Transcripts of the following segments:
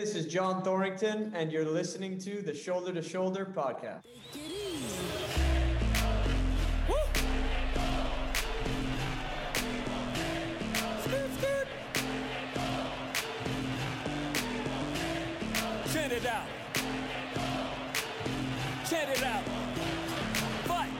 this is John Thorrington, and you're listening to the Shoulder to Shoulder podcast. Chant it out. Chant it out. Fight.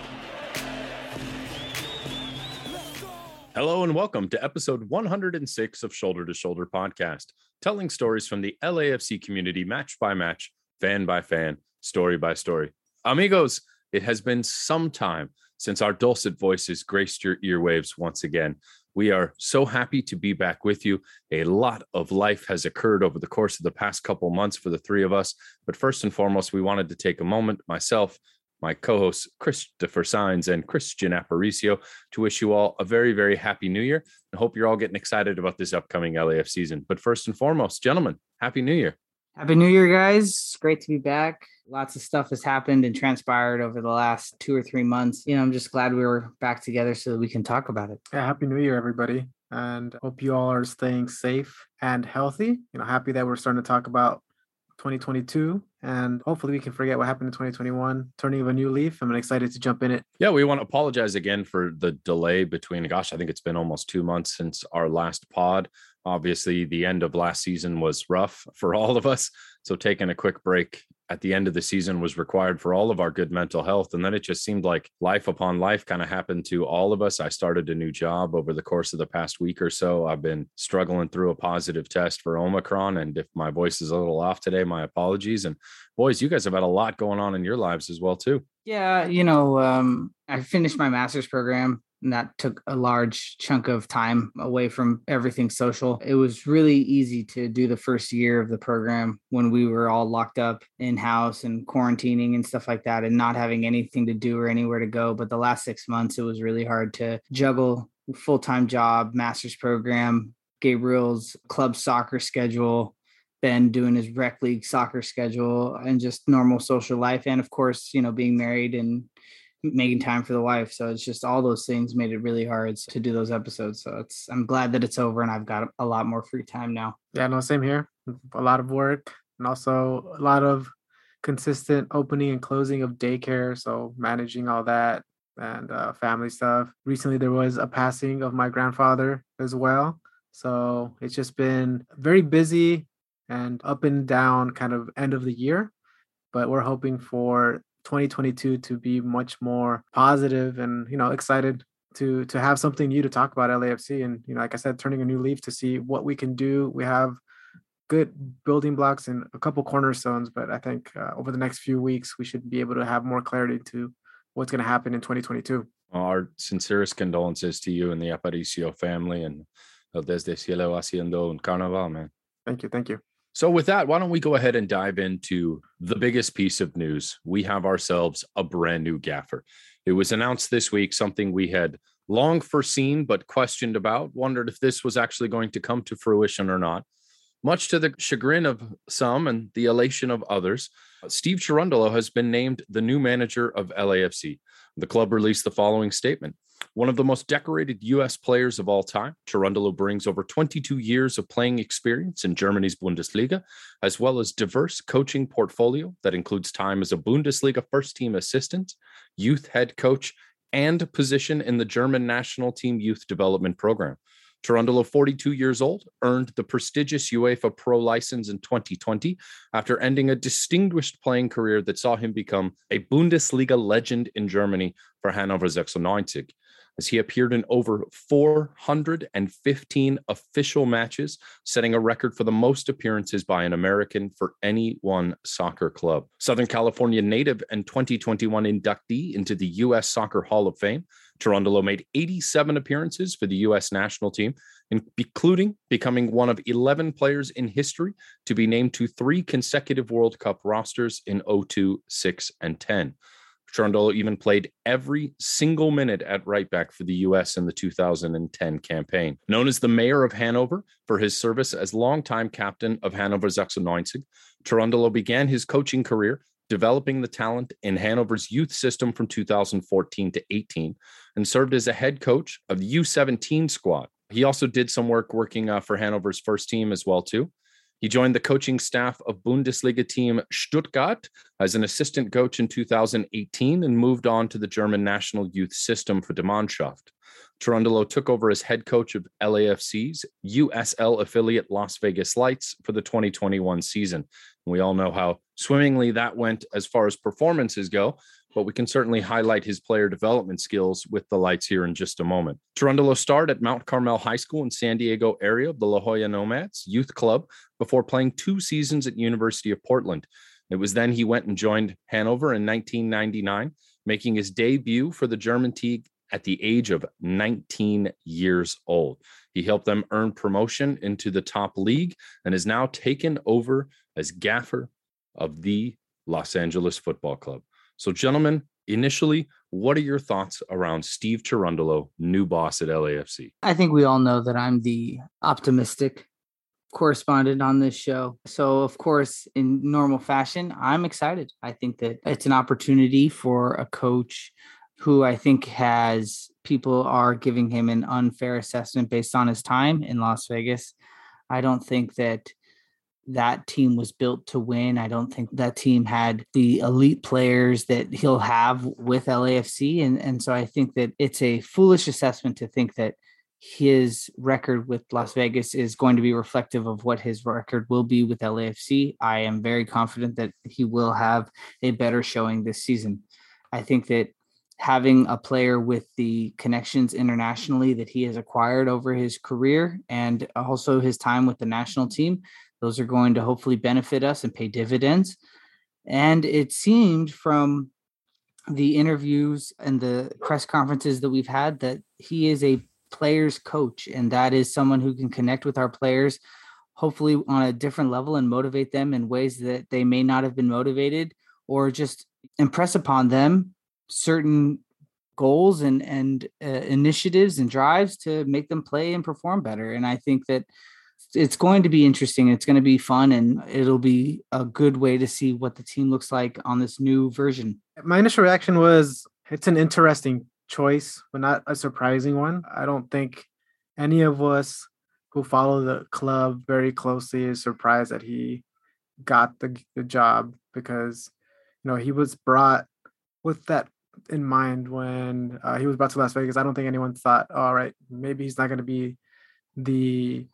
Hello and welcome to episode 106 of Shoulder to Shoulder podcast, telling stories from the LAFC community match by match, fan by fan, story by story. Amigos, it has been some time since our dulcet voices graced your earwaves once again. We are so happy to be back with you. A lot of life has occurred over the course of the past couple months for the three of us. But first and foremost, we wanted to take a moment, myself, my co-hosts Christopher Signs and Christian Aparicio, to wish you all a very, very happy new year and hope you're all getting excited about this upcoming LAF season. But first and foremost, gentlemen, happy new year. Happy New Year, guys. Great to be back. Lots of stuff has happened and transpired over the last two or three months. You know, I'm just glad we were back together so that we can talk about it. Yeah, happy new year, everybody. And hope you all are staying safe and healthy. You know, happy that we're starting to talk about 2022 and hopefully we can forget what happened in 2021, turning of a new leaf. I'm excited to jump in it. Yeah, we want to apologize again for the delay between, gosh, I think it's been almost two months since our last pod. Obviously, the end of last season was rough for all of us. So, taking a quick break at the end of the season was required for all of our good mental health. And then it just seemed like life upon life kind of happened to all of us. I started a new job over the course of the past week or so. I've been struggling through a positive test for Omicron. And if my voice is a little off today, my apologies. And boys, you guys have had a lot going on in your lives as well, too. Yeah, you know, um, I finished my master's program and that took a large chunk of time away from everything social. It was really easy to do the first year of the program when we were all locked up in house and quarantining and stuff like that and not having anything to do or anywhere to go. But the last six months, it was really hard to juggle full time job, master's program, Gabriel's club soccer schedule, Ben doing his rec league soccer schedule and just normal social life. And of course, you know, being married and making time for the wife. So it's just all those things made it really hard to do those episodes. So it's I'm glad that it's over and I've got a lot more free time now. Yeah, no, same here. A lot of work and also a lot of consistent opening and closing of daycare. So managing all that and uh, family stuff. Recently, there was a passing of my grandfather as well. So it's just been very busy and up and down kind of end of the year. But we're hoping for 2022 to be much more positive and you know excited to to have something new to talk about LAFC and you know like I said turning a new leaf to see what we can do. We have good building blocks and a couple cornerstones but I think uh, over the next few weeks we should be able to have more clarity to what's going to happen in 2022 Our sincerest condolences to you and the Aparicio family and desde cielo haciendo un carnaval, man. thank you thank you So, with that, why don't we go ahead and dive into the biggest piece of news? We have ourselves a brand new gaffer. It was announced this week, something we had long foreseen but questioned about, wondered if this was actually going to come to fruition or not. Much to the chagrin of some and the elation of others, Steve Cherundolo has been named the new manager of LAFC. The club released the following statement. One of the most decorated U.S. players of all time, Cherundolo brings over 22 years of playing experience in Germany's Bundesliga, as well as diverse coaching portfolio that includes time as a Bundesliga first-team assistant, youth head coach, and position in the German national team youth development program. Cherundolo, 42 years old, earned the prestigious UEFA Pro license in 2020 after ending a distinguished playing career that saw him become a Bundesliga legend in Germany for Hannover 96 as he appeared in over 415 official matches, setting a record for the most appearances by an American for any one soccer club. Southern California native and 2021 inductee into the U.S. Soccer Hall of Fame, Cherundolo made 87 appearances for the U.S. national team, including becoming one of 11 players in history to be named to three consecutive World Cup rosters in 02, 6, and 10. Cherundolo even played every single minute at right back for the U.S. in the 2010 campaign. Known as the mayor of Hanover for his service as longtime captain of Hanover 96, Cherundolo began his coaching career developing the talent in Hanover's youth system from 2014 to 18 and served as a head coach of the U17 squad. He also did some work working uh, for Hanover's first team as well too. He joined the coaching staff of Bundesliga team Stuttgart as an assistant coach in 2018 and moved on to the German national youth system for Die Mannschaft. Took over as head coach of LAFC's USL affiliate Las Vegas Lights for the 2021 season. We all know how swimmingly that went as far as performances go, but we can certainly highlight his player development skills with the lights here in just a moment. Cherundolo started at Mount Carmel High School in San Diego area of the La Jolla Nomads Youth Club before playing two seasons at University of Portland. It was then he went and joined Hanover in 1999, making his debut for the German team at the age of 19 years old. He helped them earn promotion into the top league and is now taken over as gaffer of the Los Angeles Football Club. So, gentlemen, initially, what are your thoughts around Steve Cherundolo, new boss at LAFC? I think we all know that I'm the optimistic correspondent on this show. So, of course, in normal fashion, I'm excited. I think that it's an opportunity for a coach who I think has people are giving him an unfair assessment based on his time in Las Vegas. I don't think that that team was built to win. I don't think that team had the elite players that he'll have with LAFC. And, and so I think that it's a foolish assessment to think that his record with Las Vegas is going to be reflective of what his record will be with LAFC. I am very confident that he will have a better showing this season. I think that having a player with the connections internationally that he has acquired over his career and also his time with the national team those are going to hopefully benefit us and pay dividends. And it seemed from the interviews and the press conferences that we've had that he is a player's coach, and that is someone who can connect with our players, hopefully on a different level and motivate them in ways that they may not have been motivated, or just impress upon them certain goals and and uh, initiatives and drives to make them play and perform better. And I think that it's going to be interesting. It's going to be fun, and it'll be a good way to see what the team looks like on this new version. My initial reaction was it's an interesting choice, but not a surprising one. I don't think any of us who follow the club very closely is surprised that he got the, the job because you know he was brought with that in mind when uh, he was brought to Las Vegas. I don't think anyone thought, all right, maybe he's not going to be the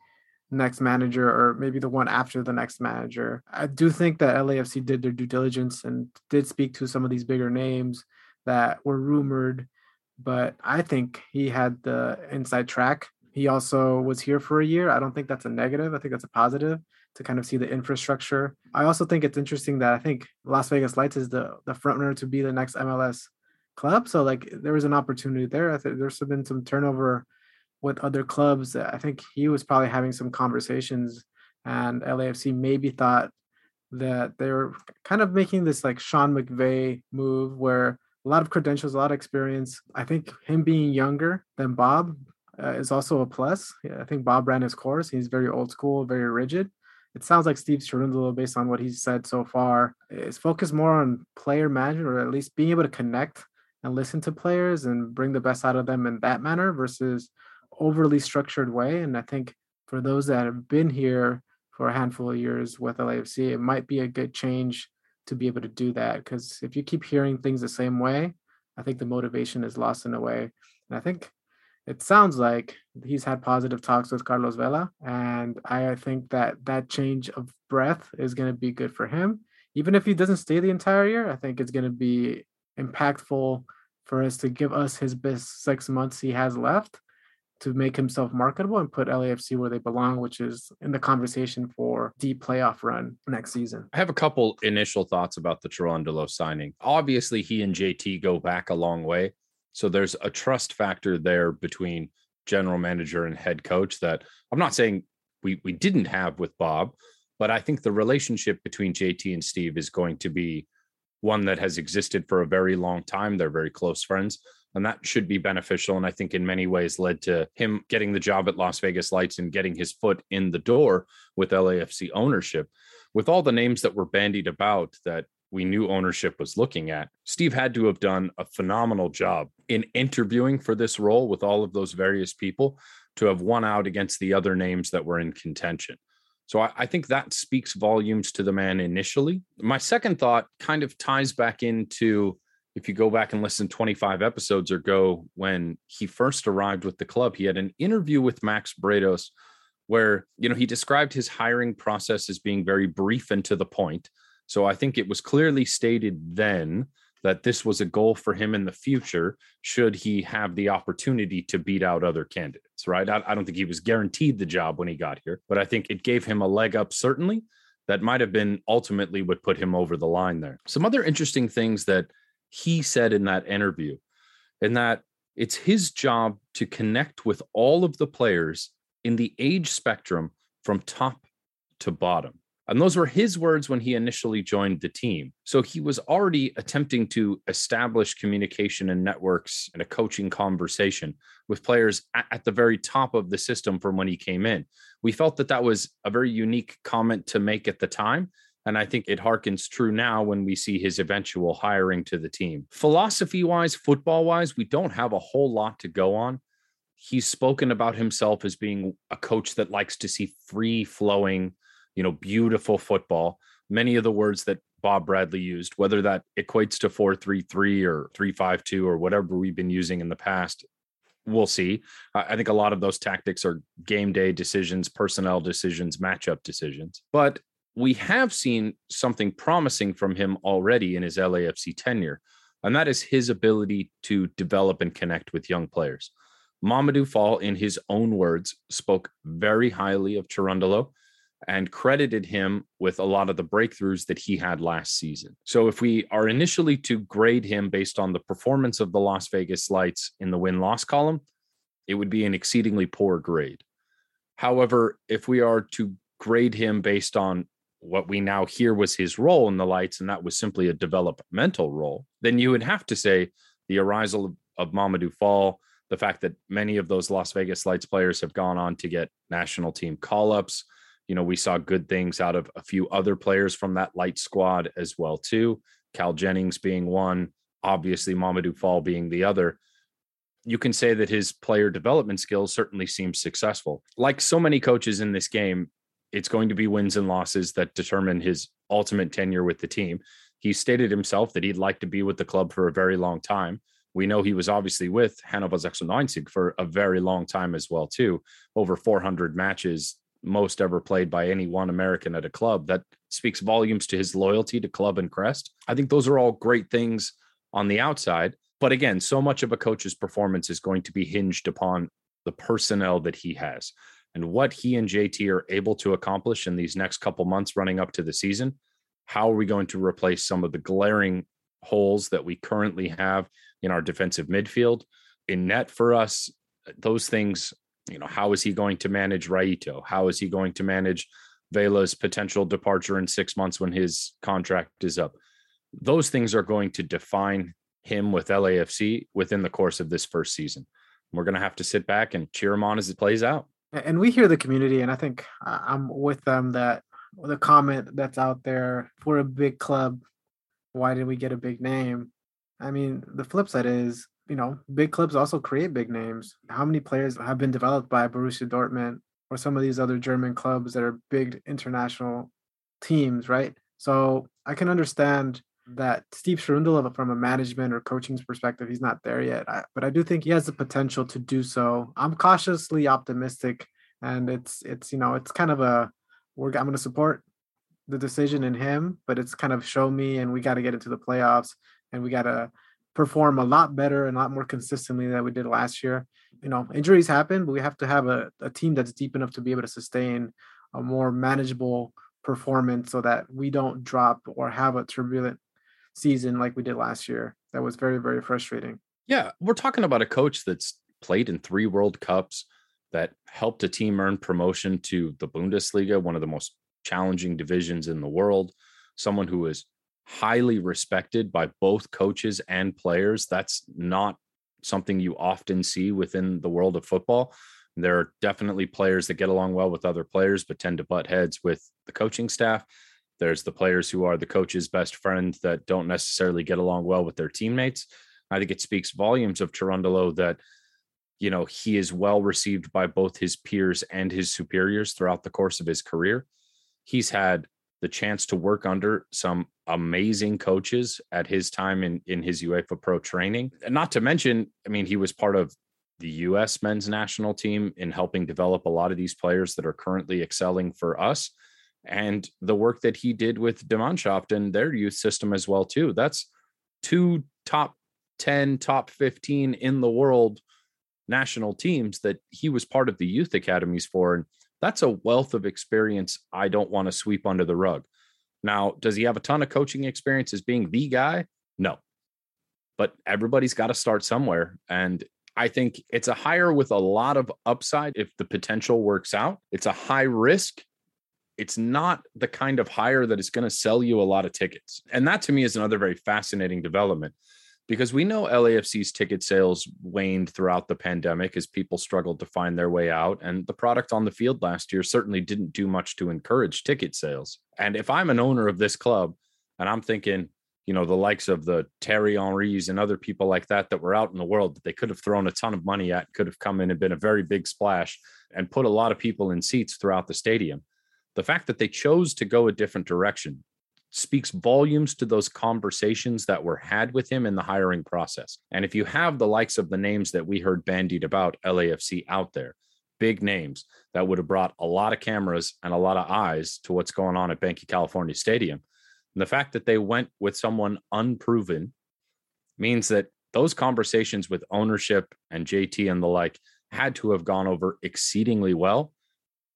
next manager or maybe the one after the next manager. I do think that LAFC did their due diligence and did speak to some of these bigger names that were rumored, but I think he had the inside track. He also was here for a year. I don't think that's a negative. I think that's a positive to kind of see the infrastructure. I also think it's interesting that I think Las Vegas Lights is the the front runner to be the next MLS club. So like there was an opportunity there. I think there's been some turnover with other clubs. I think he was probably having some conversations, and LAFC maybe thought that they were kind of making this like Sean McVay move where a lot of credentials, a lot of experience. I think him being younger than Bob uh, is also a plus. Yeah, I think Bob ran his course. He's very old school, very rigid. It sounds like Steve Cherundolo, based on what he's said so far, is focused more on player management or at least being able to connect and listen to players and bring the best out of them in that manner versus overly structured way. And I think for those that have been here for a handful of years with LAFC, it might be a good change to be able to do that. Because if you keep hearing things the same way, I think the motivation is lost in a way. And I think it sounds like he's had positive talks with Carlos Vela. And I think that that change of breath is going to be good for him. Even if he doesn't stay the entire year, I think it's going to be impactful for us to give us his best six months he has left to make himself marketable and put LAFC where they belong, which is in the conversation for deep playoff run next season. I have a couple initial thoughts about the Cherundolo signing. Obviously, he and JT go back a long way. So there's a trust factor there between general manager and head coach that I'm not saying we, we didn't have with Bob, but I think the relationship between JT and Steve is going to be one that has existed for a very long time. They're very close friends and that should be beneficial. And I think in many ways led to him getting the job at Las Vegas Lights and getting his foot in the door with LAFC ownership. With all the names that were bandied about that we knew ownership was looking at, Steve had to have done a phenomenal job in interviewing for this role with all of those various people to have won out against the other names that were in contention. So I, I, think that speaks volumes to the man initially. My second thought kind of ties back into if you go back and listen 25 episodes or go when he first arrived with the club, he had an interview with Max Bretos where you know he described his hiring process as being very brief and to the point. So I think it was clearly stated then that this was a goal for him in the future should he have the opportunity to beat out other candidates, right? I, I, don't think he was guaranteed the job when he got here, but I think it gave him a leg up, certainly. That might have been ultimately what put him over the line there. Some other interesting things that he said in that interview, and that it's his job to connect with all of the players in the age spectrum from top to bottom. And those were his words when he initially joined the team. So he was already attempting to establish communication and networks and a coaching conversation with players at, the very top of the system from when he came in. We felt that that was a very unique comment to make at the time. And I think it harkens true now when we see his eventual hiring to the team. Philosophy wise, football wise, we don't have a whole lot to go on. He's spoken about himself as being a coach that likes to see free flowing, you know, beautiful football. Many of the words that Bob Bradley used, whether that equates to 433 or 352 or whatever we've been using in the past, we'll see. I think a lot of those tactics are game day decisions, personnel decisions, matchup decisions. But we have seen something promising from him already in his LAFC tenure, and that is his ability to develop and connect with young players. Mamadou Fall, in his own words, spoke very highly of Cherundolo and credited him with a lot of the breakthroughs that he had last season. So, if we are initially to grade him based on the performance of the Las Vegas Lights in the win loss column, it would be an exceedingly poor grade. However, if we are to grade him based on what we now hear was his role in the lights, and that was simply a developmental role, then you would have to say the arisal of, of Mamadou Fall, the fact that many of those Las Vegas Lights players have gone on to get national team call ups. You know, we saw good things out of a few other players from that light squad as well, too. Cal Jennings being one, obviously Mamadou Fall being the other. You can say that his player development skills certainly seem successful. Like so many coaches in this game, it's going to be wins and losses that determine his ultimate tenure with the team. He stated himself that he'd like to be with the club for a very long time. We know he was obviously with Hannover 96 for a very long time as well, too. Over 400 matches, most ever played by any one American at a club. That speaks volumes to his loyalty to club and crest. I think those are all great things on the outside. But again, so much of a coach's performance is going to be hinged upon the personnel that he has and what he and JT are able to accomplish in these next couple months running up to the season. How are we going to replace some of the glaring holes that we currently have in our defensive midfield? In net for us, those things, you know, how is he going to manage Rayito? How is he going to manage Vela's potential departure in six months when his contract is up? Those things are going to define him with LAFC within the course of this first season. We're going to have to sit back and cheer him on as it plays out and we hear the community and i think i'm with them that the comment that's out there for a big club why did we get a big name? I mean the flip side is you know big clubs also create big names. How many players have been developed by borussia dortmund or some of these other german clubs that are big international teams right? So i can understand that Steve Cherundolo, from a management or coaching perspective, he's not there yet. I, but I do think he has the potential to do so. I'm cautiously optimistic, and it's it's you know it's kind of a we're I'm going to support the decision in him, but it's kind of show me, and we got to get into the playoffs, and we got to perform a lot better and a lot more consistently than we did last year. You know, injuries happen, but we have to have a, a team that's deep enough to be able to sustain a more manageable performance so that we don't drop or have a turbulent season like we did last year. That was very, very frustrating. Yeah. We're talking about a coach that's played in three World Cups that helped a team earn promotion to the Bundesliga, one of the most challenging divisions in the world. Someone who is highly respected by both coaches and players. That's not something you often see within the world of football. There are definitely players that get along well with other players, but tend to butt heads with the coaching staff. There's the players who are the coach's best friend that don't necessarily get along well with their teammates. I think it speaks volumes of Cherundolo that you know, he is well received by both his peers and his superiors throughout the course of his career. He's had the chance to work under some amazing coaches at his time in, in his UEFA Pro training. And not to mention, I mean, he was part of the US men's national team in helping develop a lot of these players that are currently excelling for us. And the work that he did with De Mannschaft and their youth system as well, too. That's two top 10, top 15 in the world national teams that he was part of the youth academies for. And that's a wealth of experience I don't want to sweep under the rug. Now, does he have a ton of coaching experience as being the guy? No. But everybody's got to start somewhere. And I think it's a hire with a lot of upside if the potential works out. It's a high risk. It's not the kind of hire that is going to sell you a lot of tickets. And that to me is another very fascinating development because we know LAFC's ticket sales waned throughout the pandemic as people struggled to find their way out. And the product on the field last year certainly didn't do much to encourage ticket sales. And if I'm an owner of this club and I'm thinking, you know, the likes of the Thierry Henrys and other people like that that were out in the world that they could have thrown a ton of money at, could have come in and been a very big splash and put a lot of people in seats throughout the stadium. The fact that they chose to go a different direction, speaks volumes to those conversations that were had with him in the hiring process. And if you have the likes of the names that we heard bandied about LAFC out there, big names that would have brought a lot of cameras and a lot of eyes to what's going on at Banc of California Stadium. And the fact that they went with someone unproven means that those conversations with ownership and JT and the like had to have gone over exceedingly well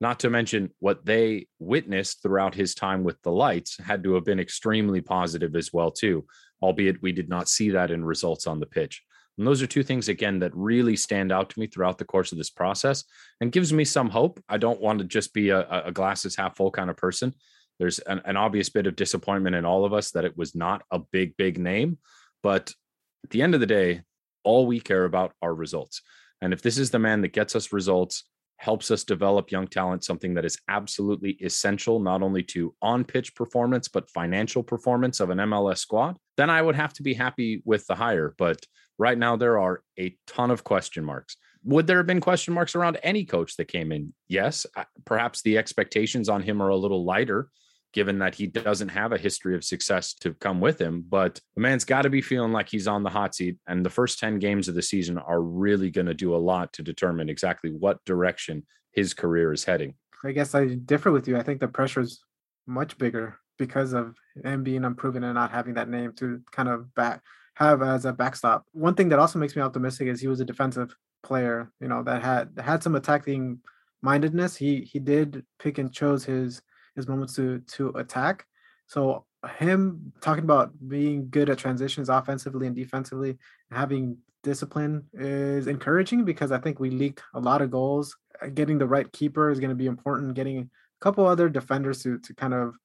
not to mention what they witnessed throughout his time with the lights had to have been extremely positive as well too albeit we did not see that in results on the pitch. And those are two things again that really stand out to me throughout the course of this process and gives me some hope. I don't want to just be a, a glasses half full kind of person. There's an, an obvious bit of disappointment in all of us that it was not a big big name but at the end of the day all we care about are results. And if this is the man that gets us results helps us develop young talent, something that is absolutely essential, not only to on pitch performance, but financial performance of an MLS squad, then I would have to be happy with the hire. But right now, there are a ton of question marks. Would there have been question marks around any coach that came in? Yes. Perhaps the expectations on him are a little lighter given that he doesn't have a history of success to come with him. But the man's got to be feeling like he's on the hot seat. And the first 10 games of the season are really going to do a lot to determine exactly what direction his career is heading. I guess I differ with you. I think the pressure is much bigger because of him being unproven and not having that name to kind of back have as a backstop. One thing that also makes me optimistic is he was a defensive player, you know, that had had some attacking mindedness. He he did pick and chose his his moments to to attack. So him talking about being good at transitions offensively and defensively, and having discipline is encouraging because I think we leak a lot of goals. Uh, getting the right keeper is going to be important. Getting a couple other defenders to to kind of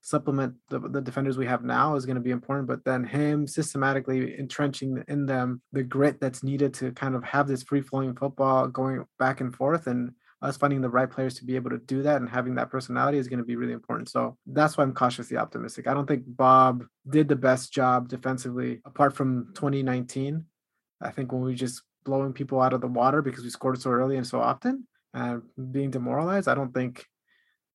supplement the, the defenders we have now is going to be important but then him systematically entrenching in them the grit that's needed to kind of have this free flowing football going back and forth and us finding the right players to be able to do that and having that personality is going to be really important. So that's why I'm cautiously optimistic. I don't think Bob did the best job defensively apart from 2019. I think when we just blowing people out of the water because we scored so early and so often and being demoralized, I don't think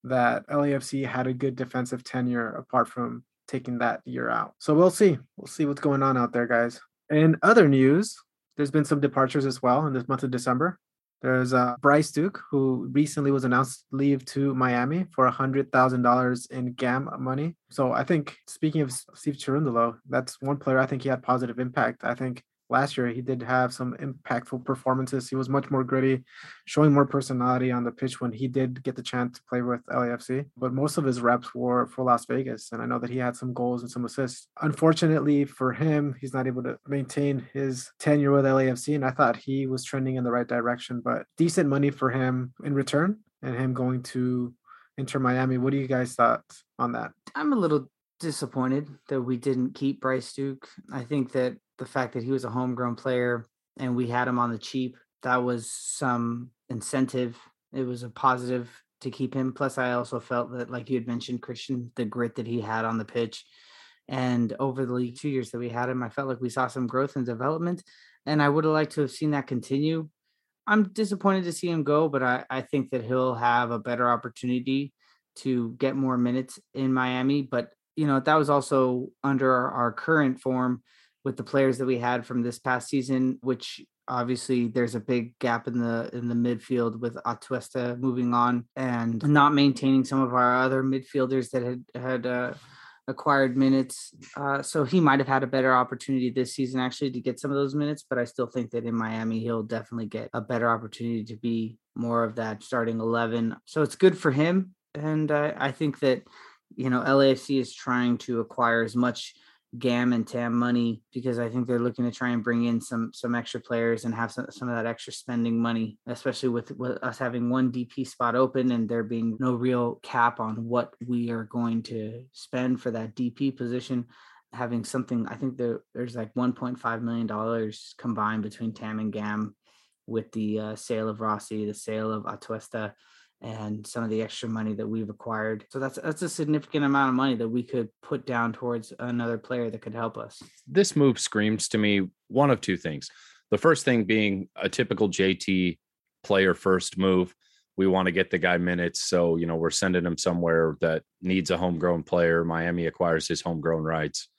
that LAFC had a good defensive tenure apart from taking that year out. So we'll see. We'll see what's going on out there, guys. In other news, there's been some departures as well in this month of December. There's uh, Bryce Duke, who recently was announced leave to Miami for $100,000 in GAM money. So I think, speaking of Steve Cherundolo, that's one player I think he had positive impact. I think last year he did have some impactful performances. He was much more gritty, showing more personality on the pitch when he did get the chance to play with LAFC. But most of his reps were for Las Vegas, and I know that he had some goals and some assists. Unfortunately for him, he's not able to maintain his tenure with LAFC, and I thought he was trending in the right direction. But decent money for him in return, and him going to Inter Miami. What do you guys thought on that? I'm a little disappointed that we didn't keep Bryce Duke. I think that the fact that he was a homegrown player and we had him on the cheap, that was some incentive. It was a positive to keep him. Plus, I also felt that, like you had mentioned, Christian, the grit that he had on the pitch. And over the two years that we had him, I felt like we saw some growth and development. And I would have liked to have seen that continue. I'm disappointed to see him go, but I, I think that he'll have a better opportunity to get more minutes in Miami. But you know, that was also under our, our current form with the players that we had from this past season, which obviously there's a big gap in the in the midfield with Atuesta moving on and not maintaining some of our other midfielders that had had uh, acquired minutes. Uh, so he might have had a better opportunity this season actually to get some of those minutes, but I still think that in Miami he'll definitely get a better opportunity to be more of that starting 11. So it's good for him and uh, I think that you know LAFC is trying to acquire as much GAM and TAM money because I think they're looking to try and bring in some some extra players and have some, some of that extra spending money, especially with, with us having one DP spot open and there being no real cap on what we are going to spend for that DP position. Having something, I think there, there's like 1.5 million dollars combined between TAM and GAM with the uh, sale of Rossi, the sale of Atuesta and some of the extra money that we've acquired. So that's that's a significant amount of money that we could put down towards another player that could help us. This move screams to me one of two things. The first thing being a typical JT player first move. We want to get the guy minutes, so you know we're sending him somewhere that needs a homegrown player. Miami acquires his homegrown rights,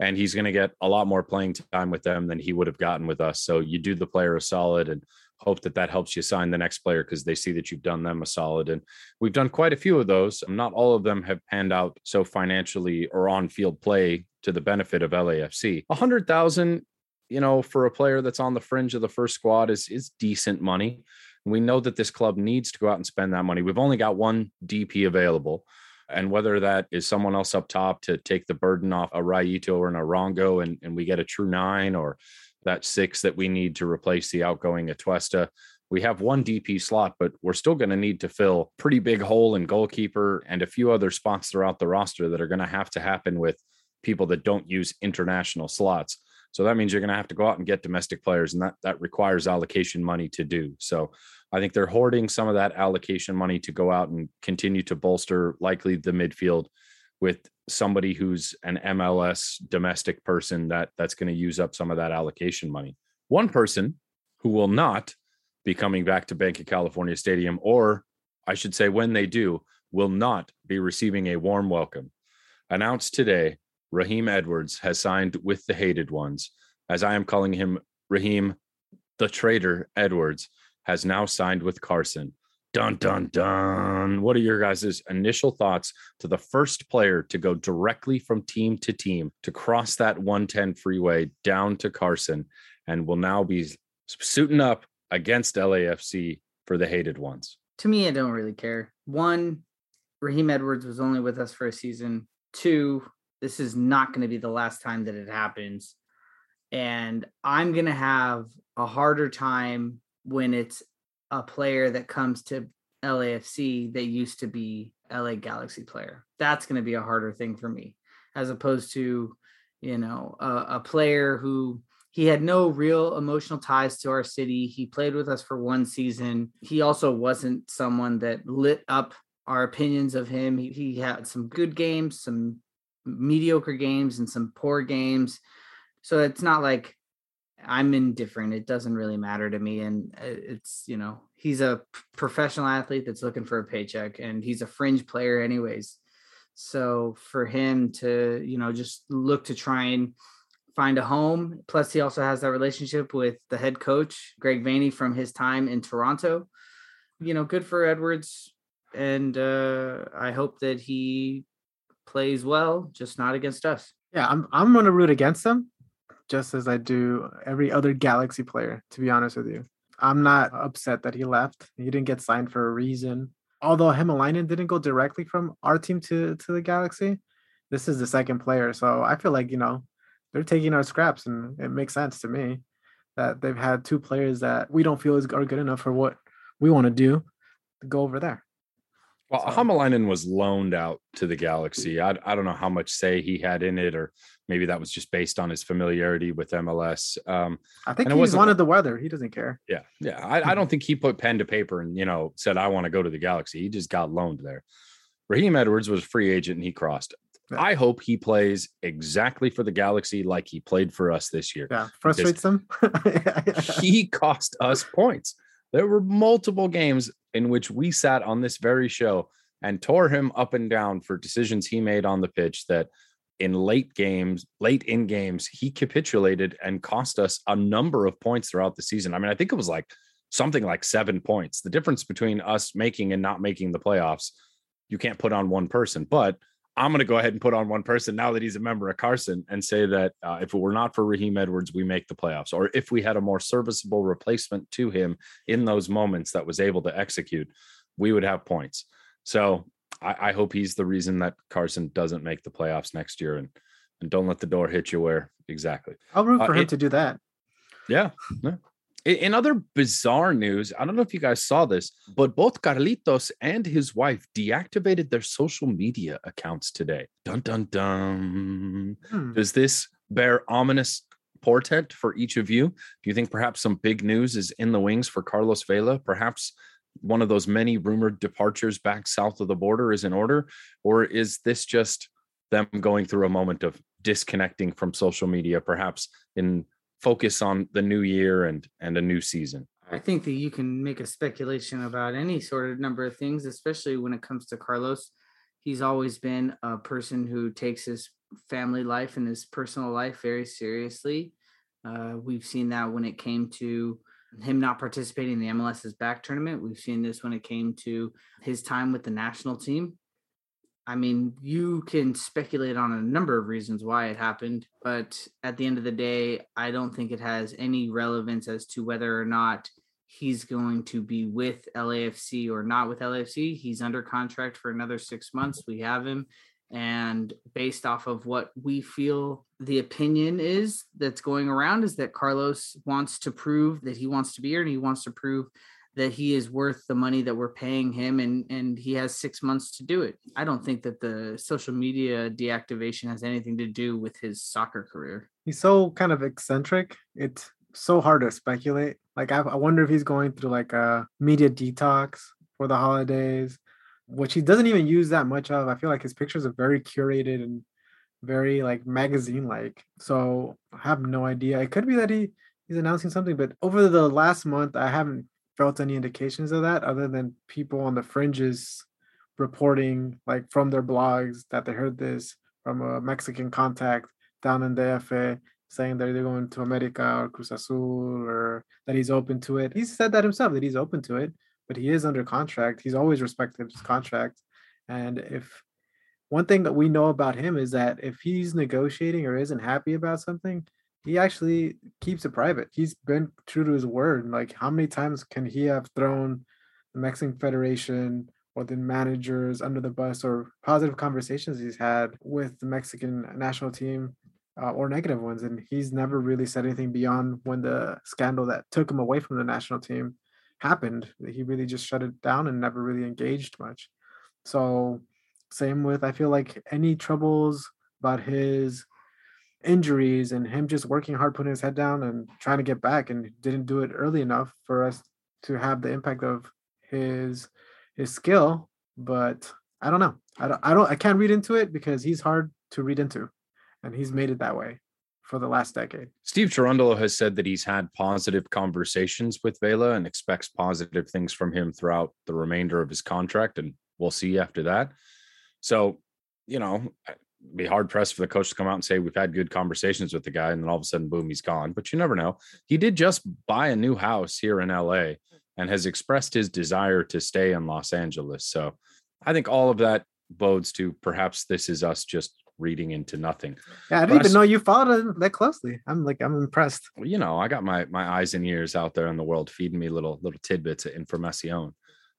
and he's going to get a lot more playing time with them than he would have gotten with us. So you do the player a solid and hope that that helps you sign the next player because they see that you've done them a solid. And we've done quite a few of those. Not all of them have panned out so financially or on field play to the benefit of LAFC. A hundred thousand, you know, for a player that's on the fringe of the first squad is is decent money. We know that this club needs to go out and spend that money. We've only got one DP available. And whether that is someone else up top to take the burden off a Rayito or an Arango and, and we get a true nine or that six that we need to replace the outgoing Atuesta. We have one DP slot, but we're still going to need to fill pretty big hole in goalkeeper and a few other spots throughout the roster that are going to have to happen with people that don't use international slots. So that means you're going to have to go out and get domestic players, and that that requires allocation money to do. So I think they're hoarding some of that allocation money to go out and continue to bolster likely the midfield with somebody who's an MLS domestic person that that's going to use up some of that allocation money. One person who will not be coming back to Banc of California Stadium, or I should say, when they do, will not be receiving a warm welcome. Announced today, Raheem Edwards has signed with the hated ones, as I am calling him Raheem the traitor Edwards, has now signed with Carson. Dun dun dun. What are your guys' initial thoughts to the first player to go directly from team to team to cross that 110 freeway down to Carson and will now be suiting up against LAFC for the hated ones? To me, I don't really care. One, Raheem Edwards was only with us for a season. Two, this is not going to be the last time that it happens. And I'm going to have a harder time when it's a player that comes to LAFC that used to be LA Galaxy player. That's going to be a harder thing for me as opposed to, you know, a, a, player who he had no real emotional ties to our city. He played with us for one season. He also wasn't someone that lit up our opinions of him. He, he had some good games, some mediocre games, and some poor games. So it's not like I'm indifferent. It doesn't really matter to me. And uh, it's, you know, he's a professional athlete that's looking for a paycheck and he's a fringe player, anyways. So for him to, you know, just look to try and find a home. Plus, he also has that relationship with the head coach, Greg Vanney, from his time in Toronto. You know, good for Edwards. And uh, I hope that he plays well, just not against us. Yeah, I'm I'm gonna root against him just as I do every other Galaxy player, to be honest with you. I'm not upset that he left. He didn't get signed for a reason. Although Hämäläinen didn't go directly from our team to, to the Galaxy, this is the second player. So I feel like, you know, they're taking our scraps and it makes sense to me that they've had two players that we don't feel are good enough for what we want to do to go over there. Well, so. Hämäläinen was loaned out to the Galaxy. I, I don't know how much say he had in it, or maybe that was just based on his familiarity with MLS. Um, I think he wanted the weather. He doesn't care. Yeah, yeah. I, I don't think he put pen to paper and you know said I want to go to the Galaxy. He just got loaned there. Raheem Edwards was a free agent and he crossed. Yeah. I hope he plays exactly for the Galaxy like he played for us this year. Yeah, frustrates them. he cost us points. There were multiple games in which we sat on this very show and tore him up and down for decisions he made on the pitch that in late games, late in games, he capitulated and cost us a number of points throughout the season. I mean, I think it was like something like seven points. The difference between us making and not making the playoffs, you can't put on one person. But I'm going to go ahead and put on one person now that he's a member of Carson and say that uh, if it were not for Raheem Edwards, we make the playoffs. Or if we had a more serviceable replacement to him in those moments that was able to execute, we would have points. So I, I hope he's the reason that Carson doesn't make the playoffs next year. And and don't let the door hit you where exactly. I'll root Uh, for him it- to do that. Yeah. yeah. In other bizarre news, I don't know if you guys saw this, but both Carlitos and his wife deactivated their social media accounts today. Dun dun dun. Hmm. Does this bear ominous portent for each of you? Do you think perhaps some big news is in the wings for Carlos Vela? Perhaps one of those many rumored departures back south of the border is in order? Or is this just them going through a moment of disconnecting from social media, perhaps in focus on the new year and and a new season? I think that you can make a speculation about any sort of number of things, especially when it comes to Carlos. He's always been a person who takes his family life and his personal life very seriously. Uh, we've seen that when it came to him not participating in the MLS's back tournament. We've seen this when it came to his time with the national team. I mean, you can speculate on a number of reasons why it happened, but at the end of the day, I don't think it has any relevance as to whether or not he's going to be with LAFC or not with LAFC. He's under contract for another six months. We have him. And based off of what we feel the opinion is that's going around, is that Carlos wants to prove that he wants to be here and he wants to prove that he is worth the money that we're paying him and and he has 6 months to do it. I don't think that the social media deactivation has anything to do with his soccer career. He's so kind of eccentric. It's so hard to speculate. Like I, I wonder if he's going through like a media detox for the holidays, which he doesn't even use that much of. I feel like his pictures are very curated and very like magazine like. So I have no idea. It could be that he he's announcing something, but over the last month I haven't felt any indications of that other than people on the fringes reporting like from their blogs that they heard this from a Mexican contact down in the FA saying that they're going to America or Cruz Azul or that he's open to it. He said that himself that he's open to it, but he is under contract. He's always respected his contract. And if one thing that we know about him is that if he's negotiating or isn't happy about something, he actually keeps it private. He's been true to his word. Like, how many times can he have thrown the Mexican Federation or the managers under the bus or positive conversations he's had with the Mexican national team uh, or negative ones? And he's never really said anything beyond when the scandal that took him away from the national team happened. He really just shut it down and never really engaged much. So, same with, I feel like any troubles about his injuries and him just working hard, putting his head down and trying to get back and didn't do it early enough for us to have the impact of his his skill. But I don't know. I don't I don't I can't read into it because he's hard to read into. And he's made it that way for the last decade. Steve Cherundolo has said that he's had positive conversations with Vela and expects positive things from him throughout the remainder of his contract, and we'll see after that. So, you know, be hard pressed for the coach to come out and say we've had good conversations with the guy, and then all of a sudden, boom, he's gone. But you never know. He did just buy a new house here in LA and has expressed his desire to stay in Los Angeles. So, I think all of that bodes to perhaps this is us just reading into nothing. Yeah, I But didn't I even s- know you followed him that closely. I'm like, I'm impressed. well, you know, I got my my eyes and ears out there in the world feeding me little little tidbits of information.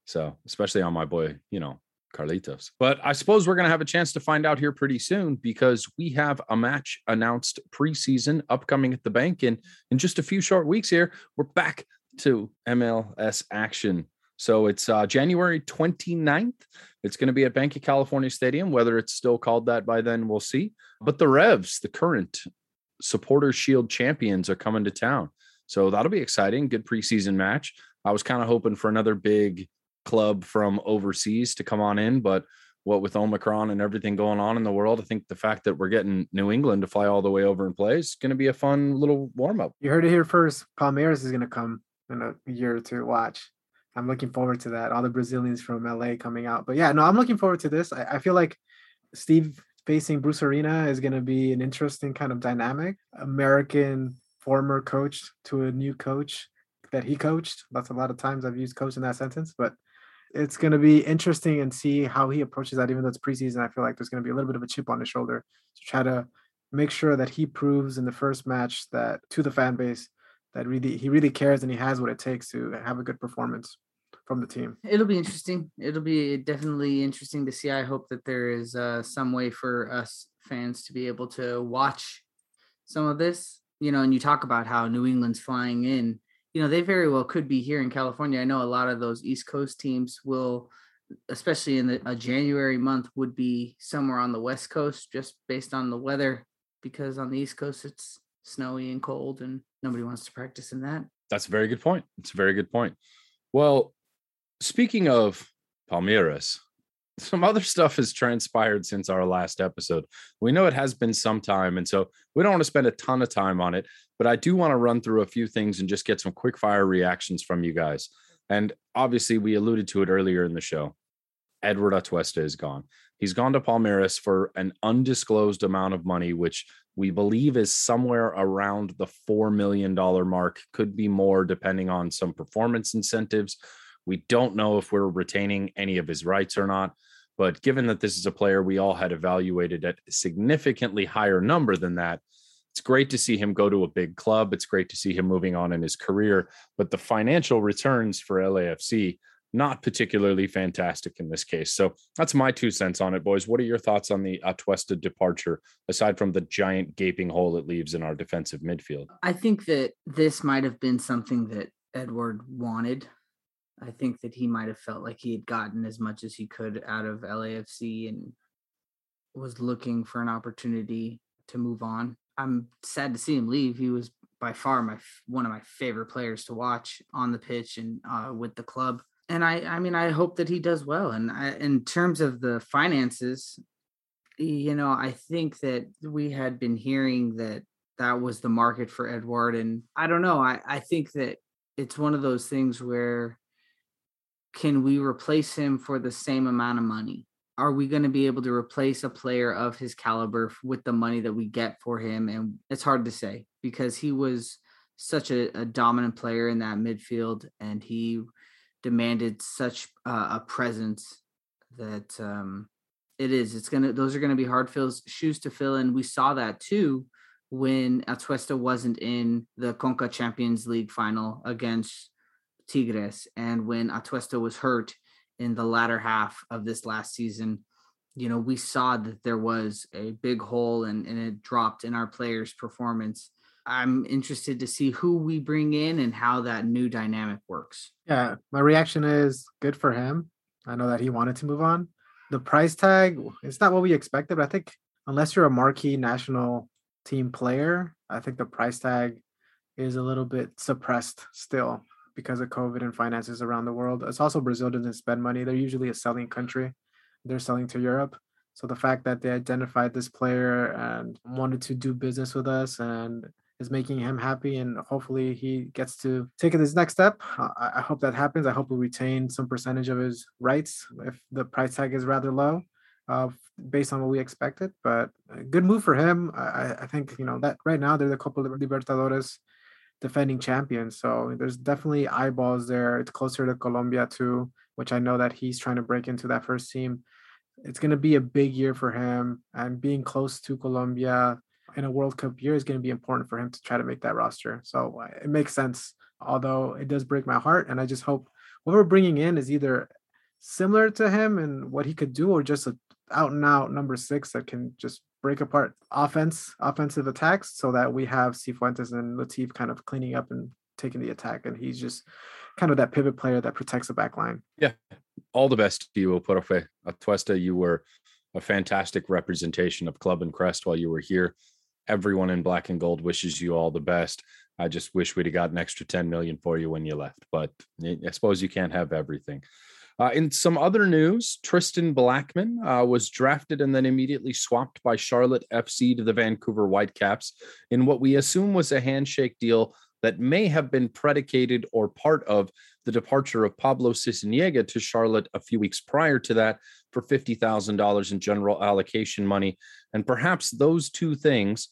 So, especially on my boy, you know, Carlitos. But I suppose we're going to have a chance to find out here pretty soon because we have a match announced preseason upcoming at the bank in in just a few short weeks here. We're back to MLS action. So it's uh, January 29th. It's going to be at Banc of California Stadium. Whether it's still called that by then, we'll see. But the Revs, the current supporter shield champions are coming to town. So that'll be exciting. Good preseason match. I was kind of hoping for another big club from overseas to come on in, but what with Omicron and everything going on in the world, I think the fact that we're getting New England to fly all the way over and play is going to be a fun little warm up. You heard it here first. Palmeiras is gonna come. in a year or two to watch. I'm looking forward to that. All the Brazilians from LA coming out. But yeah, no, I'm looking forward to this. I, I feel like Steve facing Bruce Arena is going to be an interesting kind of dynamic. American former coach to a new coach that he coached. That's a lot of times I've used coach in that sentence, but it's going to be interesting and see how he approaches that. Even though it's preseason, I feel like there's going to be a little bit of a chip on his shoulder to try to make sure that he proves in the first match that to the fan base that really he really cares and he has what it takes to have a good performance from the team. It'll be interesting. It'll be definitely interesting to see. I hope that there is uh, some way for us fans to be able to watch some of this. You know, and you talk about how New England's flying in. You know, they very well could be here in California. I know a lot of those East Coast teams will, especially in the, a January month, would be somewhere on the West Coast just based on the weather, because on the East Coast it's snowy and cold, and nobody wants to practice in that. That's a very good point. It's a very good point. Well, speaking of Palmeiras, some other stuff has transpired since our last episode. We know it has been some time, and so we don't want to spend a ton of time on it, but I do want to run through a few things and just get some quick fire reactions from you guys. And obviously, we alluded to it earlier in the show. Edward Atuesta is gone. He's gone to Palmeiras for an undisclosed amount of money, which we believe is somewhere around the $4 million mark, could be more depending on some performance incentives we don't know if we're retaining any of his rights or not. But given that this is a player we all had evaluated at a significantly higher number than that, it's great to see him go to a big club. It's great to see him moving on in his career. But the financial returns for LAFC, not particularly fantastic in this case. So that's my two cents on it, boys. What are your thoughts on the Atuesta departure, aside from the giant gaping hole it leaves in our defensive midfield? I think that this might have been something that Edward wanted I think that he might have felt like he had gotten as much as he could out of LAFC and was looking for an opportunity to move on. I'm sad to see him leave. He was by far my one of my favorite players to watch on the pitch and uh, with the club. And I, I mean, I hope that he does well. And I, in terms of the finances, you know, I think that we had been hearing that that was the market for Edward, and I don't know. I, I think that it's one of those things where can we replace him for the same amount of money? Are we going to be able to replace a player of his caliber with the money that we get for him? And it's hard to say because he was such a, a dominant player in that midfield and he demanded such uh, a presence that um, it is. It's gonna; those are gonna be hard fills shoes to fill, and we saw that too when Atuesta wasn't in the Conca Champions League final against Tigres. And when Atuesta was hurt in the latter half of this last season, you know, we saw that there was a big hole and, and it dropped in our players' performance. I'm interested to see who we bring in and how that new dynamic works. Yeah, my reaction is good for him. I know that he wanted to move on. The price tag, it's not what we expected, but I think unless you're a marquee national team player, I think the price tag is a little bit suppressed still because of COVID and finances around the world. It's also Brazil doesn't spend money. They're usually a selling country. They're selling to Europe. So the fact that they identified this player and wanted to do business with us and is making him happy and hopefully he gets to take it his next step. I, I hope that happens. I hope we retain some percentage of his rights if the price tag is rather low. Uh, based on what we expected, but good move for him. I, I think you know that right now they're the Copa Libertadores defending champions. So there's definitely eyeballs there. It's closer to Colombia too, which I know that he's trying to break into that first team. It's going to be a big year for him, and being close to Colombia in a World Cup year is going to be important for him to try to make that roster. So uh, it makes sense, although it does break my heart. And I just hope what we're bringing in is either similar to him and what he could do, or just a out and out number six that can just break apart offense, offensive attacks, so that we have Cifuentes and Latif kind of cleaning up and taking the attack, and he's just kind of that pivot player that protects the back line. Yeah, all the best to you, Profe Atuesta. You were a fantastic representation of Club and Crest while you were here. Everyone in black and gold wishes you all the best. I just wish we'd have got an extra 10 million for you when you left, but eh, I suppose you can't have everything. Uh, in some other news, Tristan Blackman uh, was drafted and then immediately swapped by Charlotte FC to the Vancouver Whitecaps in what we assume was a handshake deal that may have been predicated or part of the departure of Pablo Sisniega to Charlotte a few weeks prior to that for $50,000 in general allocation money. And perhaps those two things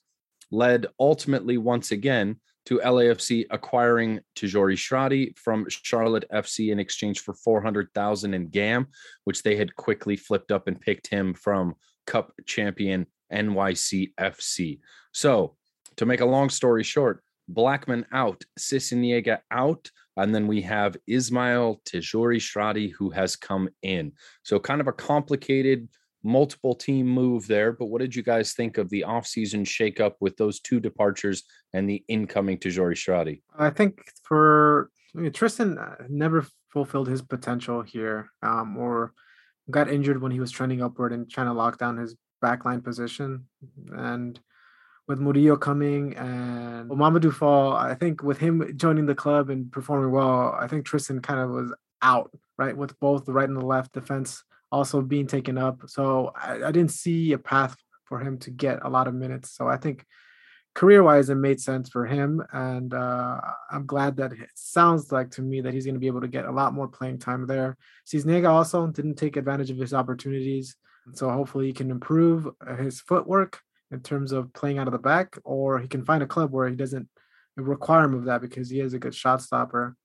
led ultimately once again to LAFC acquiring Tajouri Shradi from Charlotte FC in exchange for 400,000 in GAM, which they had quickly flipped up and picked him from Cup champion NYCFC. So, to make a long story short, Blackman out, Sisniega out, and then we have Ismail Tajouri Shradi who has come in. So, kind of a complicated multiple team move there. But what did you guys think of the offseason shakeup with those two departures and the incoming Tajouri Shradi? I think for I mean, Tristan uh, never fulfilled his potential here, um, or got injured when he was trending upward and trying to lock down his backline position. And with Murillo coming and Mamadou Fall, I think with him joining the club and performing well, I think Tristan kind of was out, right? With both the right and the left defense also being taken up. So I, I didn't see a path for him to get a lot of minutes. So I think career wise, it made sense for him. And uh, I'm glad that it sounds like to me that he's going to be able to get a lot more playing time there. Sisniega also didn't take advantage of his opportunities. So hopefully he can improve his footwork in terms of playing out of the back, or he can find a club where he doesn't require him of that because he is a good shot stopper.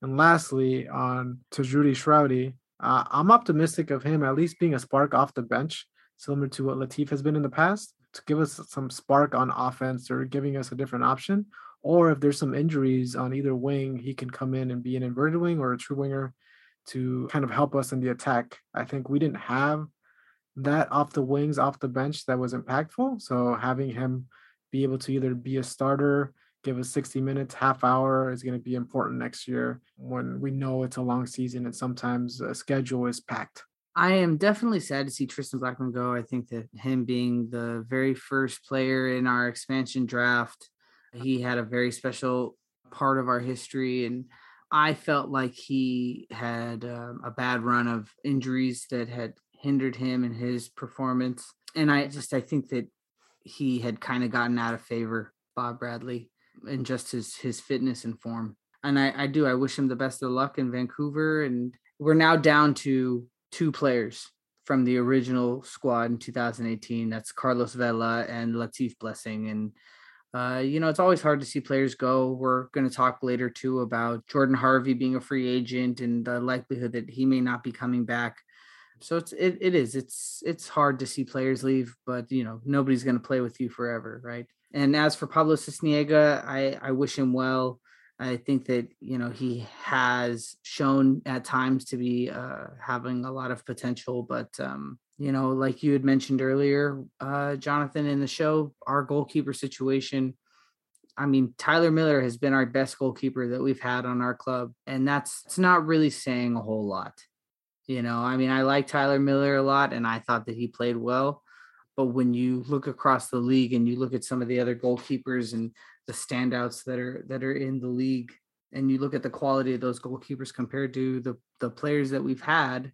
And lastly, on Tajouri Shradi, uh, I'm optimistic of him at least being a spark off the bench, similar to what Latif has been in the past, to give us some spark on offense or giving us a different option. Or if there's some injuries on either wing, he can come in and be an inverted wing or a true winger to kind of help us in the attack. I think we didn't have that off the wings, off the bench that was impactful. So having him be able to either be a starter, give us 60 minutes, half hour is going to be important next year when we know it's a long season and sometimes a schedule is packed. I am definitely sad to see Tristan Blackman go. I think that him being the very first player in our expansion draft, he had a very special part of our history and I felt like he had um, a bad run of injuries that had hindered him and his performance. And I just I think that he had kind of gotten out of favor, Bob Bradley, and just his his fitness and form. And I, I do I wish him the best of luck in Vancouver. And we're now down to two players from the original squad in 2018. That's Carlos Vela and Latif Blessing. And uh, you know, it's always hard to see players go. We're going to talk later too about Jordan Harvey being a free agent and the likelihood that he may not be coming back. So it's it, it is it's it's hard to see players leave, but you know nobody's going to play with you forever, right? And as for Pablo Sisniega, I I wish him well. I think that you know he has shown at times to be uh, having a lot of potential, but um, you know, like you had mentioned earlier, uh, Jonathan, in the show, our goalkeeper situation. I mean, Tyler Miller has been our best goalkeeper that we've had on our club, and that's it's not really saying a whole lot. You know, I mean, I like Tyler Miller a lot, and I thought that he played well. But when you look across the league and you look at some of the other goalkeepers and the standouts that are that are in the league, and you look at the quality of those goalkeepers compared to the the players that we've had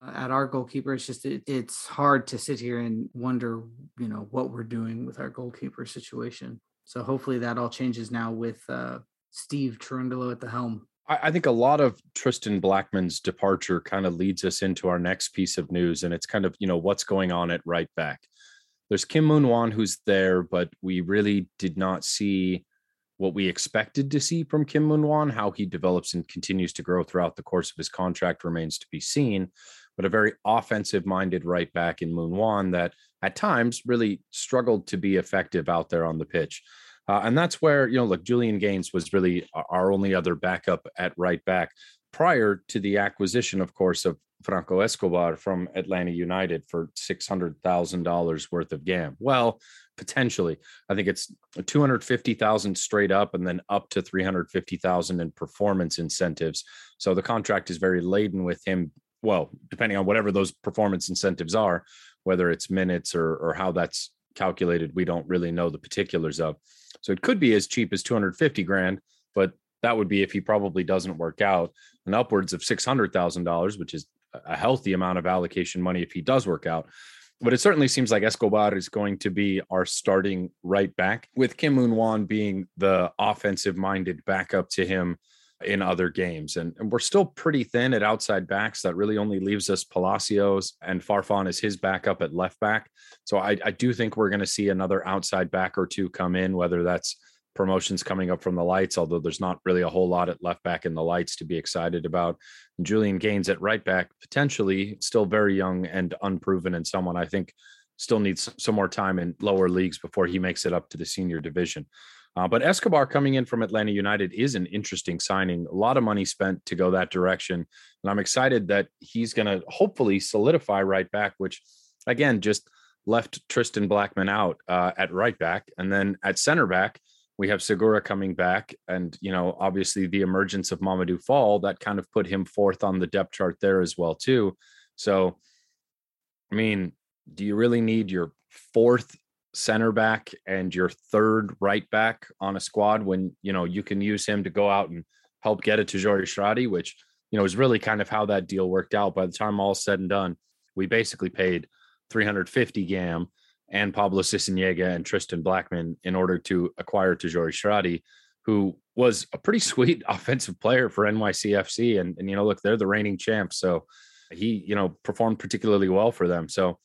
uh, at our goalkeeper, it's just it, it's hard to sit here and wonder, you know, what we're doing with our goalkeeper situation. So hopefully that all changes now with uh, Steve Cherundolo at the helm. I, think a lot of Tristan Blackman's departure kind of leads us into our next piece of news, and it's kind of you know what's going on at right back. There's Kim Moon-hwan who's there, but we really did not see what we expected to see from Kim Moon-hwan. How he develops and continues to grow throughout the course of his contract remains to be seen. But a very offensive minded right back in Moon-hwan that at times really struggled to be effective out there on the pitch. Uh, and that's where, you know, look, Julian Gaines was really our only other backup at right back prior to the acquisition, of course, of Franco Escobar from Atlanta United for $600,000 worth of GAM. Well, potentially, I think it's 250,000 straight up and then up to 350,000 in performance incentives. So the contract is very laden with him. Well, depending on whatever those performance incentives are, whether it's minutes or, or how that's calculated, we don't really know the particulars of. So it could be as cheap as 250 grand, but that would be if he probably doesn't work out and upwards of $600,000, which is a healthy amount of allocation money if he does work out. but it certainly seems like Escobar is going to be our starting right back, with Kim Moon-hwan being the offensive minded backup to him in other games. And, and, we're still pretty thin at outside backs. That really only leaves us Palacios and Farfan is his backup at left back. So I, I do think we're going to see another outside back or two come in, whether that's promotions coming up from the lights, although there's not really a whole lot at left back in the lights to be excited about. And Julian Gaines at right back, potentially still very young and unproven, and someone I think still needs some more time in lower leagues before he makes it up to the senior division. Uh, but Escobar coming in from Atlanta United is an interesting signing. A lot of money spent to go that direction. And I'm excited that he's going to hopefully solidify right back, which again, just left Tristan Blackman out uh, at right back. And then at center back, we have Segura coming back. And, you know, obviously the emergence of Mamadou Fall, that kind of put him fourth on the depth chart there as well, too. So, I mean, do you really need your fourth center back and your third right back on a squad when you know you can use him to go out and help get it to Jory Shradi, which you know is really kind of how that deal worked out. By the time all said and done, we basically paid 350 gam and Pablo Sisniega and Tristan Blackman in order to acquire Tajouri Shradi, who was a pretty sweet offensive player for NYCFC. And, and, you know, look, they're the reigning champs. So he, you know, performed particularly well for them. So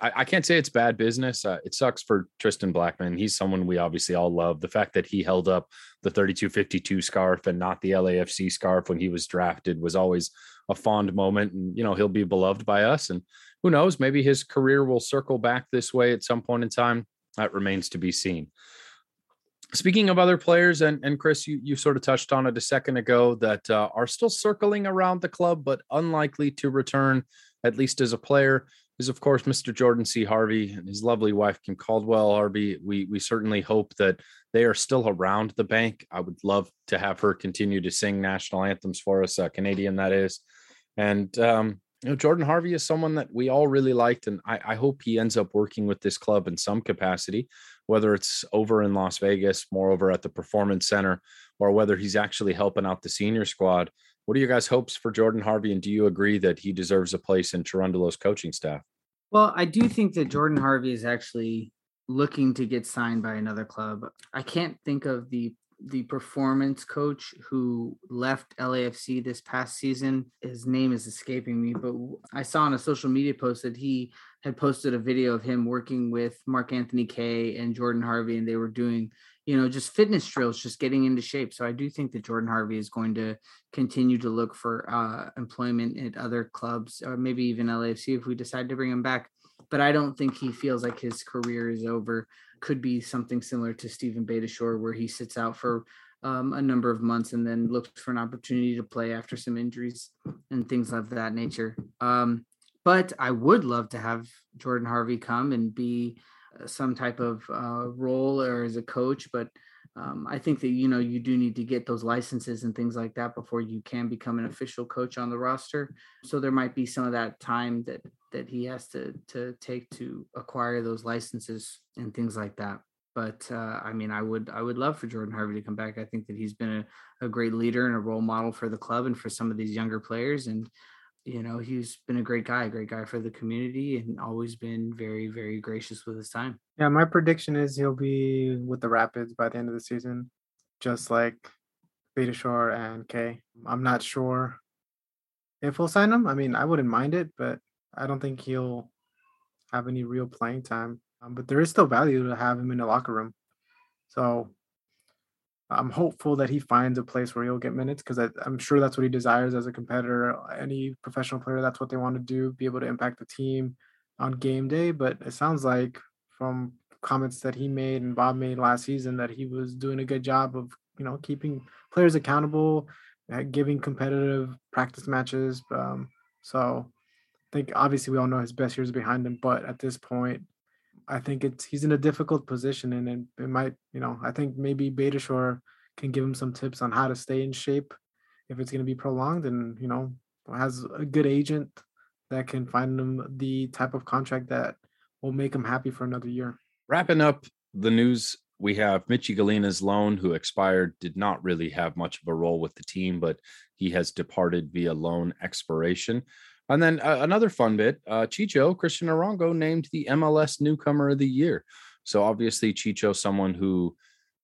I, I can't say it's bad business. Uh, it sucks for Tristan Blackman. He's someone we obviously all love. The fact that he held up the 3252 scarf and not the LAFC scarf when he was drafted was always a fond moment. And, you know, he'll be beloved by us. And who knows, maybe his career will circle back this way at some point in time. That remains to be seen. Speaking of other players, and, and Chris, you, you sort of touched on it a second ago that uh, are still circling around the club, but unlikely to return, at least as a player is of course Mr. Jordan C. Harvey and his lovely wife Kim Caldwell Harvey. We we certainly hope that they are still around the bank. I would love to have her continue to sing national anthems for us, uh, Canadian that is. And um, you know, Jordan Harvey is someone that we all really liked, and I, I hope he ends up working with this club in some capacity, whether it's over in Las Vegas, moreover at the Performance Center, or whether he's actually helping out the senior squad. What are your guys' hopes for Jordan Harvey, and do you agree that he deserves a place in Cherundolo's coaching staff? Well, I do think that Jordan Harvey is actually looking to get signed by another club. I can't think of the the performance coach who left LAFC this past season. His name is escaping me, but I saw on a social media post that he had posted a video of him working with Mark Anthony Kaye and Jordan Harvey, and they were doing you know, just fitness drills, just getting into shape. So I do think that Jordan Harvey is going to continue to look for uh, employment at other clubs, or maybe even LAFC if we decide to bring him back. But I don't think he feels like his career is over. Could be something similar to Steven Beitashour, where he sits out for um, a number of months and then looks for an opportunity to play after some injuries and things of that nature. Um, but I would love to have Jordan Harvey come and be uh, some type of uh, role or as a coach, but um, I think that you know you do need to get those licenses and things like that before you can become an official coach on the roster. So there might be some of that time that that he has to to take to acquire those licenses and things like that. But uh, I mean, I would I would love for Jordan Harvey to come back. I think that he's been a, a great leader and a role model for the club and for some of these younger players. And you know, he's been a great guy, a great guy for the community, and always been very, very gracious with his time. Yeah, my prediction is he'll be with the Rapids by the end of the season, just like Beitashour and Kaye. I'm not sure if we'll sign him. I mean, I wouldn't mind it, but I don't think he'll have any real playing time. Um, but there is still value to have him in the locker room. So I'm hopeful that he finds a place where he'll get minutes because I'm sure that's what he desires as a competitor. Any professional player, that's what they want to do, be able to impact the team on game day. But it sounds like from comments that he made and Bob made last season that he was doing a good job of, you know, keeping players accountable, uh, giving competitive practice matches. Um, so I think obviously we all know his best years behind him, but at this point, I think it's he's in a difficult position, and it, it might, you know, I think maybe Beitashour can give him some tips on how to stay in shape if it's going to be prolonged, and you know, has a good agent that can find him the type of contract that will make him happy for another year. Wrapping up the news, we have Michi Galina's loan, who expired, did not really have much of a role with the team, but he has departed via loan expiration. And then uh, another fun bit uh, Chicho, Cristian Arango, named the MLS Newcomer of the Year. So obviously, Chicho, someone who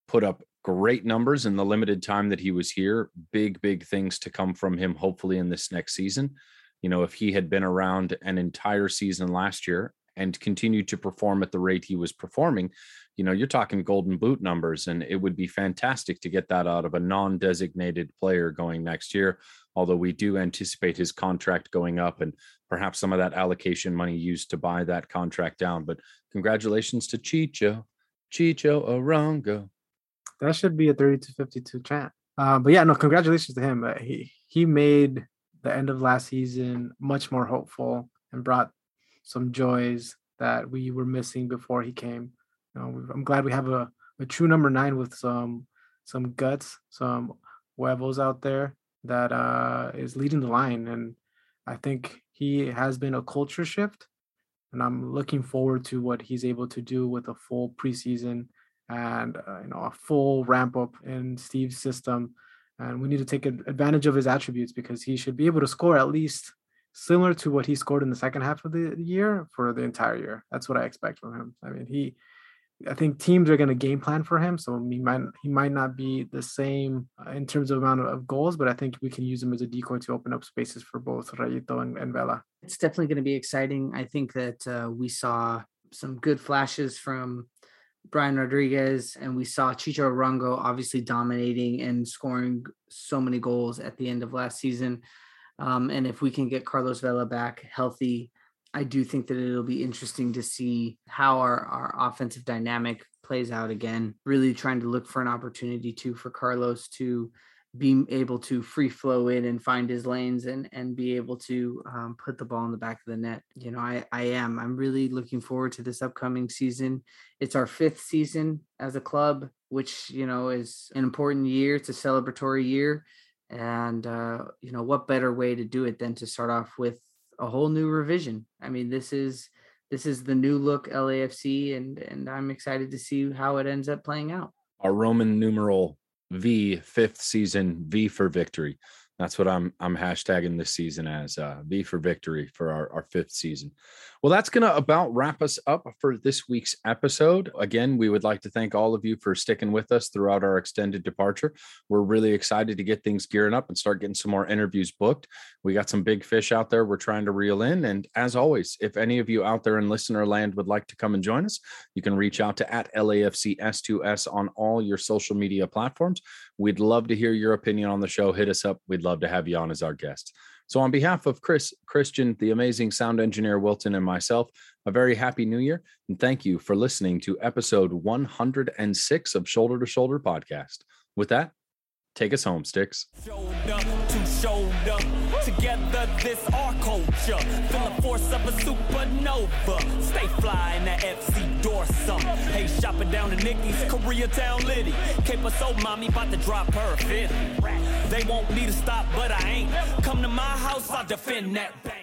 put up great numbers in the limited time that he was here. Big, big things to come from him, hopefully, in this next season. You know, if he had been around an entire season last year and continued to perform at the rate he was performing, you know, you're talking golden boot numbers, and it would be fantastic to get that out of a non designated player going next year. Although we do anticipate his contract going up and perhaps some of that allocation money used to buy that contract down. But congratulations to Chicho, Chicho Arango. That should be a 30 to 52 chant. Uh, but yeah, no, congratulations to him. Uh, he he made the end of last season much more hopeful and brought some joys that we were missing before he came. You know, I'm glad we have a, a true number nine with some some guts, some huevos out there that uh, is leading the line, and I think he has been a culture shift. And I'm looking forward to what he's able to do with a full preseason and uh, you know a full ramp up in Steve's system. And we need to take advantage of his attributes because he should be able to score at least similar to what he scored in the second half of the year for the entire year. That's what I expect from him. I mean, he, I think teams are going to game plan for him, so he might he might not be the same uh, in terms of amount of goals, but I think we can use him as a decoy to open up spaces for both Rayito and, and Vela. It's definitely going to be exciting. I think that uh, we saw some good flashes from Brian Rodriguez, and we saw Chicho Arango obviously dominating and scoring so many goals at the end of last season. Um, and if we can get Carlos Vela back healthy, I do think that it'll be interesting to see how our, our offensive dynamic plays out again. Really trying to look for an opportunity too for Carlos to be able to free flow in and find his lanes and and be able to um, put the ball in the back of the net. You know, I I am. I'm really looking forward to this upcoming season. It's our fifth season as a club, which you know is an important year. It's a celebratory year, and uh, you know what better way to do it than to start off with a whole new revision. I mean, this is this is the new look LAFC, and and I'm excited to see how it ends up playing out. Our Roman numeral V fifth season V for victory. That's what I'm I'm hashtagging this season as uh, V for victory for our, our fifth season. Well, that's gonna about wrap us up for this week's episode. Again, we would like to thank all of you for sticking with us throughout our extended departure. We're really excited to get things gearing up and start getting some more interviews booked. We got some big fish out there we're trying to reel in. And as always, if any of you out there in listener land would like to come and join us, you can reach out to at LAFCS2S on all your social media platforms. We'd love to hear your opinion on the show. Hit us up. We'd love to have you on as our guest. So, on behalf of Chris, Christian, the amazing sound engineer Wilton, and myself, a very happy new year. And thank you for listening to episode 106 of Shoulder to Shoulder podcast. With that, take us home, Sticks. Together this our culture. Feel the force of a supernova. Stay fly in that FC Dorsum. Hey, shopping down to Nikki's, Koreatown Liddy. Cape so mommy about to drop her fifth. They want me to stop, but I ain't. Come to my house, I'll defend that bank.